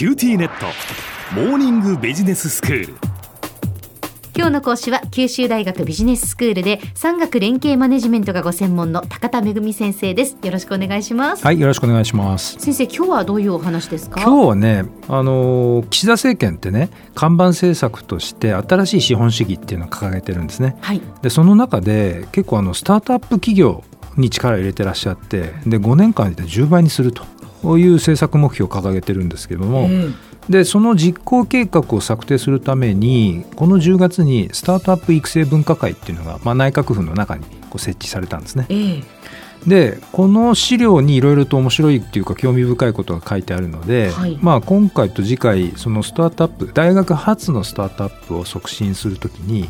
QTnet。モーニングビジネススクール。今日の講師は九州大学ビジネススクールで産学連携マネジメントがご専門の高田仁先生です。よろしくお願いします。はいよろしくお願いします。先生今日はどういうお話ですか？今日はねあの岸田政権ってね看板政策として新しい資本主義っていうのを掲げてるんですね、はい、でその中で結構あのスタートアップ企業に力を入れてらっしゃってで5年間で10倍にするという政策目標を掲げてるんですけども、えーでその実行計画を策定するためにこの10月にスタートアップ育成分科会っていうのが、まあ、内閣府の中にこう設置されたんですね。えー、でこの資料にいろいろと面白いっていうか興味深いことが書いてあるので、はい、まあ、今回と次回そのスタートアップ大学発のスタートアップを促進するときに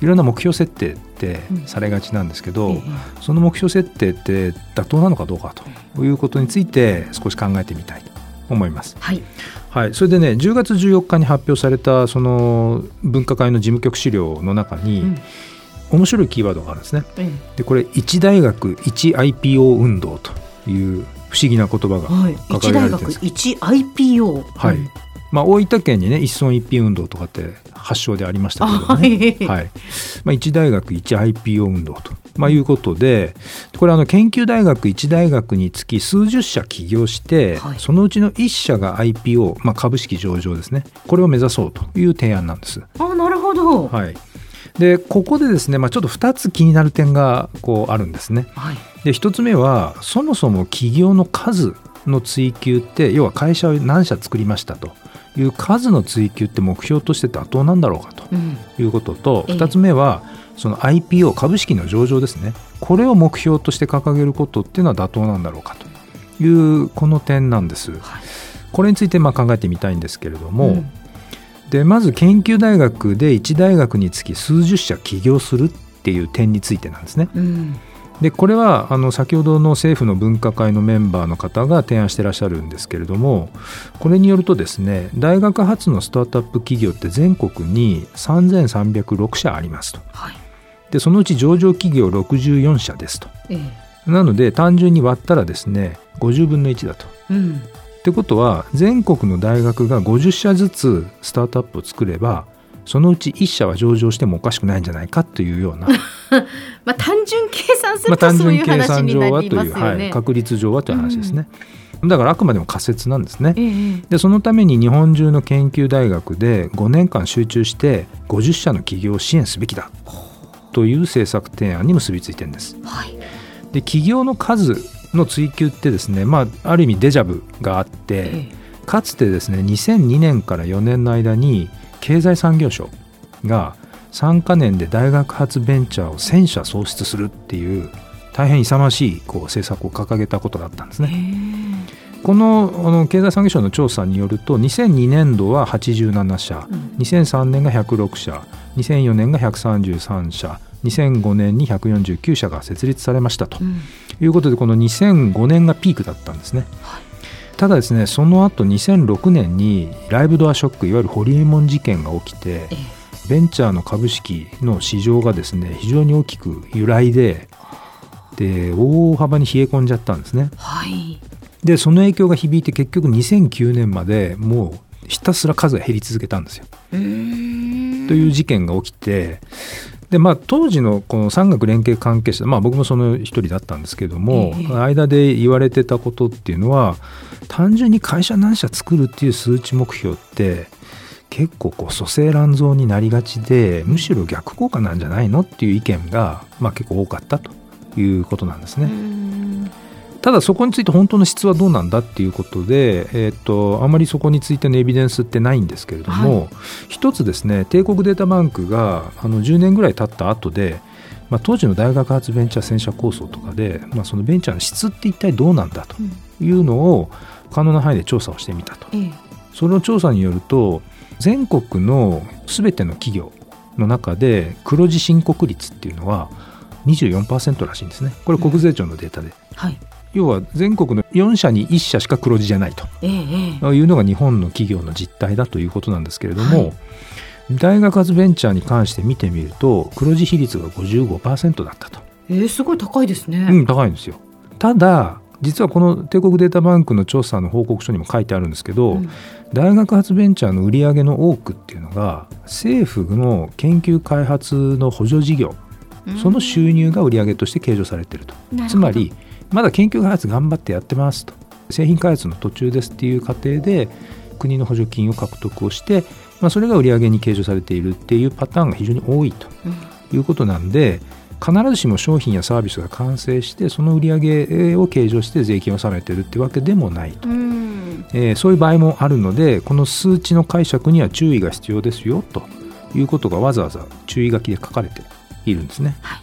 いろんな目標設定ってされがちなんですけど、うん、その目標設定って妥当なのかどうかということについて少し考えてみたいと思います。はい、はい、それでね10月14日に発表されたその分科会の事務局資料の中に、うん、面白いキーワードがあるんですね。うん、でこれ一大学一 IPO 運動という不思議な言葉が書かれられてるんです、はい、一 IPO、はい、まあ、大分県にね一村一品運動とかって発祥でありましたけどね、はい、まあ、一大学一 IPO 運動と、まあ、いうことでこれあの研究大学一大学につき数十社起業して、はい、そのうちの1社が IPO、まあ、株式上場ですね。これを目指そうという提案なんです。あなるほど、はいでここでですね、まあ、ちょっと2つ気になる点がこうあるんですね。はい、で1つ目はそもそも企業の数の追求って要は会社を何社作りましたと。いう数の追求って目標として妥当なんだろうかと。いうことと、うん、2つ目はその IPO 株式の上場ですね。これを目標として掲げることっていうのは妥当なんだろうかと。いうこの点なんです。はい、これについてまあ考えてみたいんですけれども、うん、でまず研究大学で1大学につき数十社起業するっていう点についてなんですね。うん。でこれはあの先ほどの政府の分科会のメンバーの方が提案してらっしゃるんですけれどもこれによるとですね大学発のスタートアップ企業って全国に3306社ありますと、はい、でそのうち上場企業64社ですと、ええ、なので単純に割ったらですね50分の1だと。うんってことは全国の大学が50社ずつスタートアップを作ればそのうち1社は上場してもおかしくないんじゃないかというような。まあ単純計算するとそういう話になりますよね、はい、確率上はという話ですね、うん、だからあくまでも仮説なんですね、ええ、でそのために日本中の研究大学で5年間集中して50社の企業を支援すべきだという政策提案に結びついてるんです、はい、で企業の数の追求ってですね、まあ、ある意味デジャブがあって、え、かつてですね2002年から4年の間に経済産業省が3か年で大学発ベンチャーを1000社創出するっていう大変勇ましいこう政策を掲げたことがあったんですね。このあの経済産業省の調査によると2002年度は87社、うん、2003年が106社2004年が133社2005年に149社が設立されましたと、うん、いうことでこの2005年がピークだったんですね。はいただですねその後2006年にライブドアショックいわゆるホリエモン事件が起きて、ベンチャーの株式の市場がですね非常に大きく揺らいでで大幅に冷え込んじゃったんですね。はい、でその影響が響いて結局2009年までもうひたすら数が減り続けたんですよ。という事件が起きてでまあ、当時のこの産学連携関係者、まあ、僕もその一人だったんですけども、えー、間で言われてたことっていうのは単純に会社何社作るっていう数値目標って結構こう蘇生乱造になりがちでむしろ逆効果なんじゃないのっていう意見が、まあ、結構多かったということなんですね。ただそこについて本当の質はどうなんだっていうことで、えーと、あまりそこについてのエビデンスってないんですけれども、はい、一つですね帝国データバンクがあの10年ぐらい経った後でまあ、当時の大学発ベンチャー戦車構想とかで、まあ、そのベンチャーの質って一体どうなんだというのを可能な範囲で調査をしてみたと、うん、その調査によると全国のすべての企業の中で黒字申告率っていうのは24%らしいんですね。これ国税庁のデータで、うんはい、要は全国の4社に1社しか黒字じゃないと、えいうのが日本の企業の実態だということなんですけれども、はい、大学発ベンチャーに関して見てみると黒字比率が55%だったと。えー、すごい高いですね。うん、高いんですよ。ただ実はこの帝国データバンクの調査の報告書にも書いてあるんですけど、うん、大学発ベンチャーの売り上げの多くっていうのが政府の研究開発の補助事業、うん、その収入が売り上げとして計上されているとつまりまだ研究開発頑張ってやってますと。製品開発の途中ですっていう過程で国の補助金を獲得をして、まあ、それが売り上げに計上されているっていうパターンが非常に多いということなんで、必ずしも商品やサービスが完成してその売り上げを計上して税金を納めてるってわけでもないと、えー、そういう場合もあるのでこの数値の解釈には注意が必要ですよということがわざわざ注意書きで書かれているんですね。は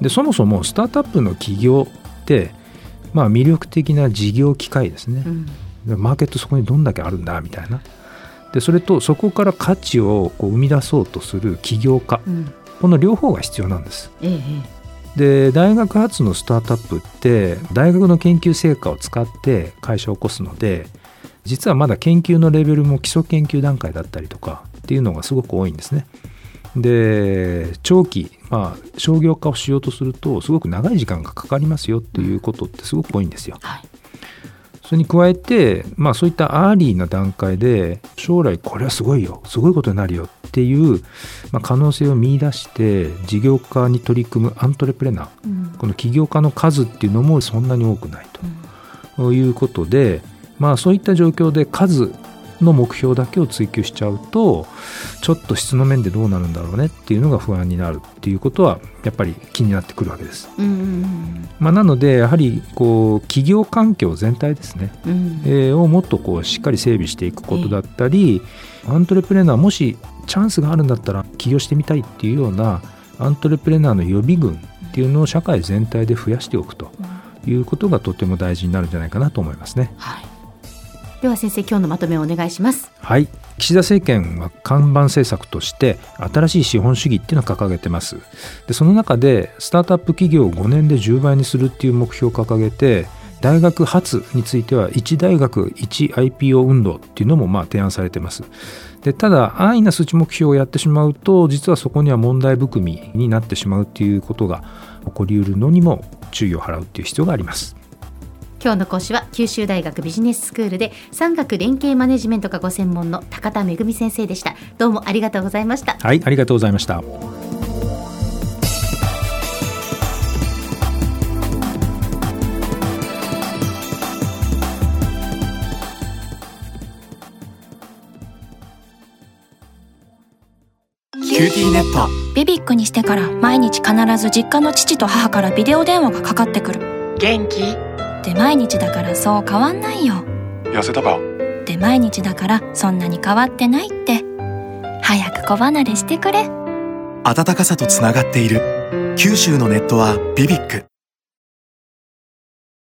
い、でそもそもスタートアップの企業ってまあ魅力的な事業機会ですね、うん、マーケットそこにどんだけあるんだみたいな。でそれとそこから価値をこう生み出そうとする起業家、うん、この両方が必要なんです。ええ、で大学発のスタートアップって大学の研究成果を使って会社を起こすので実はまだ研究のレベルも基礎研究段階だったりとかっていうのがすごく多いんですね。で長期、まあ、商業化をしようとするとすごく長い時間がかかりますよっていうことってすごく多いんですよ。はい、それに加えて、まあ、そういった early な段階で将来これはすごいよすごいことになるよっていう、まあ、可能性を見出して事業化に取り組むアントレプレナー、うん、この起業家の数っていうのもそんなに多くないと、うん、いうことで、まあ、そういった状況で数の目標だけを追求しちゃうとちょっと質の面でどうなるんだろうねっていうのが不安になるっていうことはやっぱり気になってくるわけです。まあ、なのでやはりこう企業環境全体ですね、うん、えー、をもっとこうしっかり整備していくことだったり、アントレプレナーもしチャンスがあるんだったら起業してみたいっていうようなアントレプレナーの予備軍っていうのを社会全体で増やしておくということがとても大事になるんじゃないかなと思いますね。はいでは先生今日のまとめをお願いします。はい。岸田政権は看板政策として新しい資本主義っていうのを掲げてます。でその中でスタートアップ企業を5年で10倍にするっていう目標を掲げて大学発については1大学 1IPO 運動っていうのもまあ提案されてます。でただ安易な数値目標をやってしまうと実はそこには問題含みになってしまうっていうことが起こりうるのにも注意を払うっていう必要があります。今日の講師は九州大学ビジネススクールで産学連携マネジメントがご専門の高田恵先生でした。どうもありがとうございました。はいありがとうございました。キューティーネット。ビビックにしてから毎日必ず実家の父と母からビデオ電話がかかってくる。元気？って毎日だからそう変わんないよ。痩せたか？って毎日だからそんなに変わってないって。早く子離れしてくれ。暖かさとつながっている。九州のネットはビビック